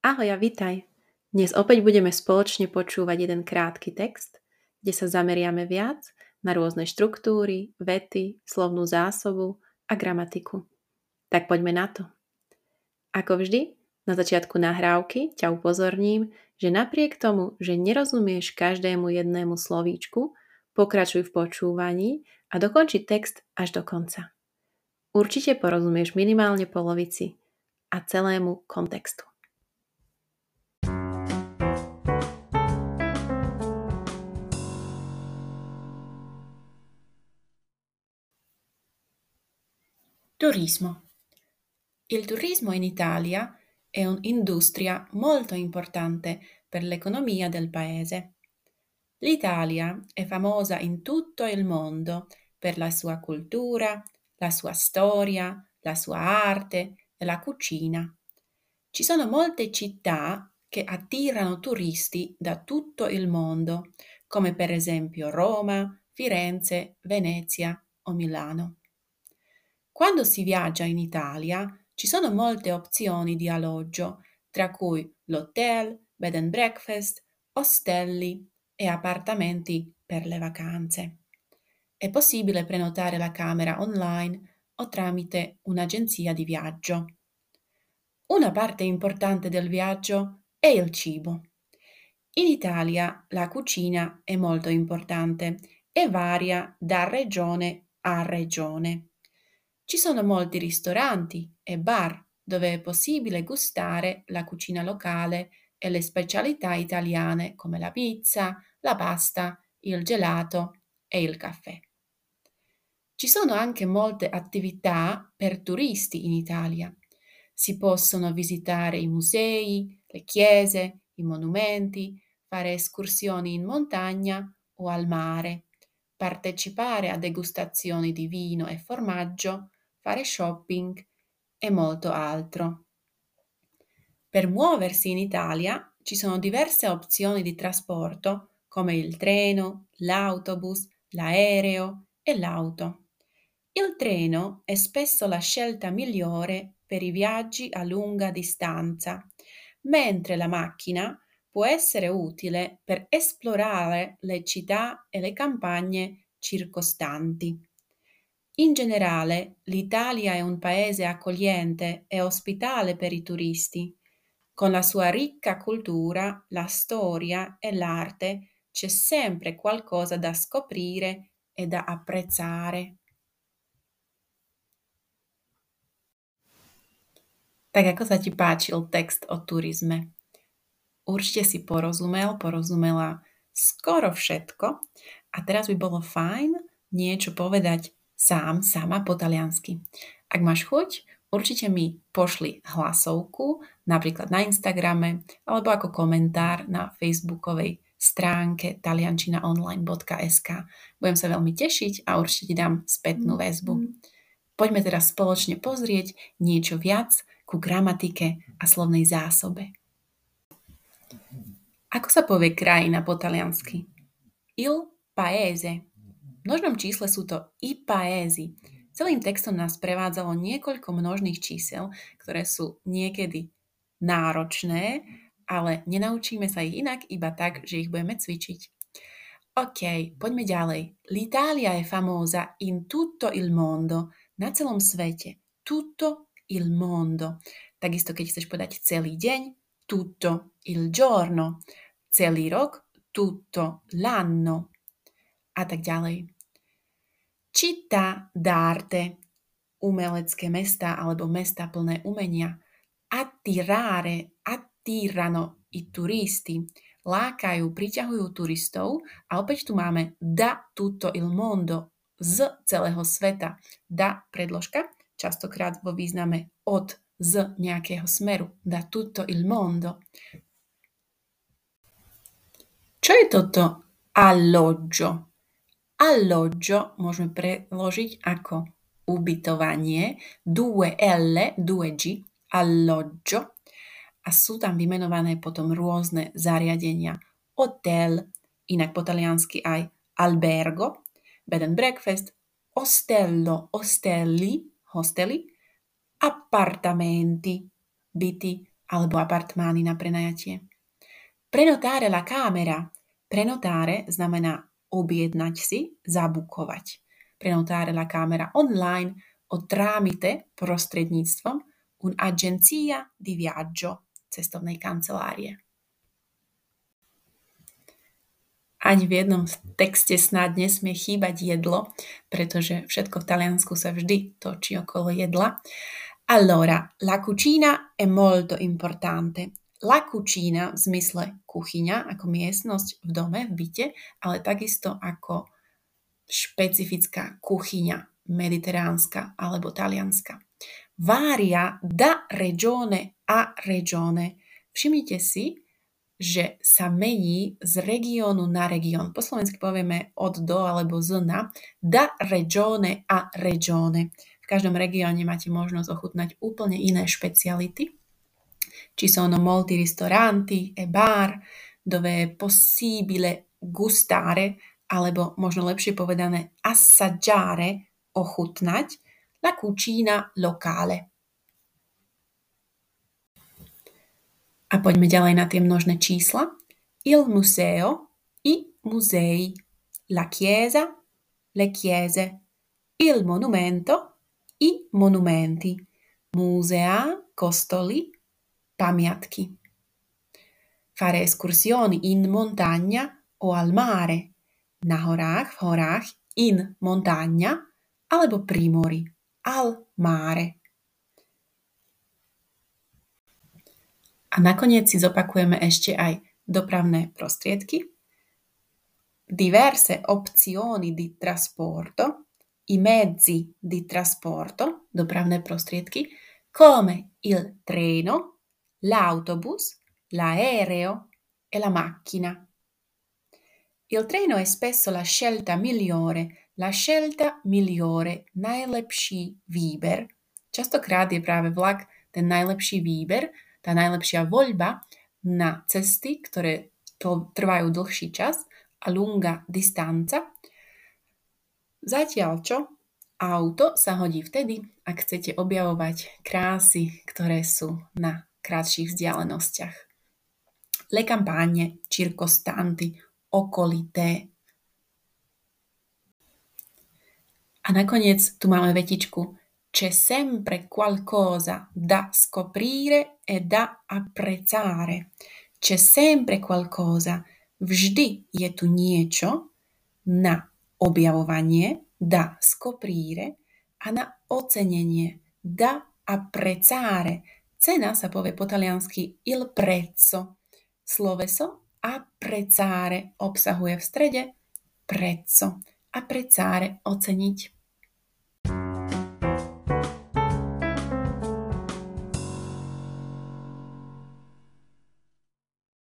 Ahoj a vitaj. Dnes opäť budeme spoločne počúvať jeden krátky text, kde sa zameriame viac na rôzne štruktúry, vety, slovnú zásobu a gramatiku. Tak poďme na to. Ako vždy, na začiatku nahrávky ťa upozorním, že napriek tomu, že nerozumieš každému jednému slovíčku, pokračuj v počúvaní a dokonči text až do konca. Určite porozumieš minimálne polovici a celému kontextu. Turismo. Il turismo in Italia è un'industria molto importante per l'economia del paese. L'Italia è famosa in tutto il mondo per la sua cultura, la sua storia, la sua arte e la cucina. Ci sono molte città che attirano turisti da tutto il mondo, come per esempio Roma, Firenze, Venezia o Milano. Quando si viaggia in Italia ci sono molte opzioni di alloggio, tra cui l'hotel, bed and breakfast, ostelli e appartamenti per le vacanze. È possibile prenotare la camera online o tramite un'agenzia di viaggio. Una parte importante del viaggio è il cibo. In Italia la cucina è molto importante e varia da regione a regione. Ci sono molti ristoranti e bar dove è possibile gustare la cucina locale e le specialità italiane come la pizza, la pasta, il gelato e il caffè. Ci sono anche molte attività per turisti in Italia. Si possono visitare i musei, le chiese, i monumenti, fare escursioni in montagna o al mare, partecipare a degustazioni di vino e formaggio, fare shopping e molto altro. Per muoversi in Italia ci sono diverse opzioni di trasporto come il treno, l'autobus, l'aereo e l'auto. Il treno è spesso la scelta migliore per i viaggi a lunga distanza, mentre la macchina può essere utile per esplorare le città e le campagne circostanti. In generale, l'Italia è un paese accogliente e ospitale per i turisti. Con la sua ricca cultura, la storia e l'arte c'è sempre qualcosa da scoprire e da apprezzare. Tak ako sa ti páčil text o turizme? Určite si porozumel, porozumela skoro všetko a teraz by bolo fajn niečo povedať sám, sama po taliansky. Ak máš chuť, určite mi pošli hlasovku, napríklad na Instagrame, alebo ako komentár na facebookovej stránke taliančinaonline.sk. Budem sa veľmi tešiť a určite ti dám spätnú väzbu. Poďme teraz spoločne pozrieť niečo viac ku gramatike a slovnej zásobe. Ako sa povie krajina po taliansky? Il paese množnom čísle sú to i paézy. Celým textom nás prevádzalo niekoľko množných čísel, ktoré sú niekedy náročné, ale nenaučíme sa ich inak iba tak, že ich budeme cvičiť. OK, poďme ďalej. L'Italia è famosa in tutto il mondo, na celom svete. Tutto il mondo. Takisto, keď chceš povedať celý deň, tutto il giorno. Celý rok, tutto l'anno a tak ďalej. Città d'arte, umelecké mesta alebo mesta plné umenia. Attirare, attirano i turisti, lákajú, priťahujú turistov a opäť tu máme da tutto il mondo, z celého sveta. Da predložka, častokrát vo význame od, z nejakého smeru. Da tutto il mondo. Čo je toto alloggio? Alloggio môžeme preložiť ako ubytovanie, due L, due G, alloggio a sú tam vymenované potom rôzne zariadenia. Hotel, inak po taliansky aj albergo, bed and breakfast, ostello, ostelli, hostely, appartamenti, byty alebo apartmány na prenajatie. Prenotare la camera. Prenotare znamená objednať si, zabukovať. Prenotare la camera online o tramite prostredníctvom un'agenzia di viaggio cestovnej kancelárie. Ani v jednom texte snad nesmie chýbať jedlo, pretože všetko v Taliansku sa vždy točí okolo jedla. Allora, la cucina è molto importante. La cucina v zmysle kuchyňa, ako miestnosť v dome, v byte, ale takisto ako špecifická kuchyňa mediteránska alebo talianska. Varia da regione a regione. Všimnite si, že sa mení z regiónu na región. Po slovensky povieme od do alebo z na. Da regione a regione. V každom regióne máte možnosť ochutnať úplne iné špeciality. Ci sono molti ristoranti e bar dove è possibile gustare, alebo možno lepšie povedané assaggiare, ochutnať, la cucina locale. A poďme ďalej na tie množné čísla. Il museo, i musei, la chiesa, le chiese, il monumento, i monumenti, musea, costoli, pamiatky. Fare escursioni in montagna o al mare, na horách, v horách, in montagna, alebo pri mori, al mare. A nakoniec si zopakujeme ešte aj dopravné prostriedky. Diverse opzioni di trasporto, i mezzi di trasporto, dopravné prostriedky, come il treno, l'autobus, l'aereo e la macchina. Il treno è spesso la scelta migliore, la scelta migliore, najlepší výber. Častokrát je práve vlak ten najlepší výber, tá najlepšia voľba na cesty, ktoré trvajú dlhší čas a lunga distanca. Zatiaľ čo auto sa hodí vtedy, ak chcete objavovať krásy, ktoré sú na krátších vzdialenostiach. Le campagne circostanti, okolité. A nakoniec tu máme vetičku C'è sempre qualcosa da scoprire e da apprezzare. C'è sempre qualcosa. Vždy je tu niečo na objavovanie, da scoprire a na ocenenie, da apprezzare. Cena sa povie po taliansky il prezzo. Sloveso apprezzare obsahuje v strede prezzo. Apprezzare, oceniť.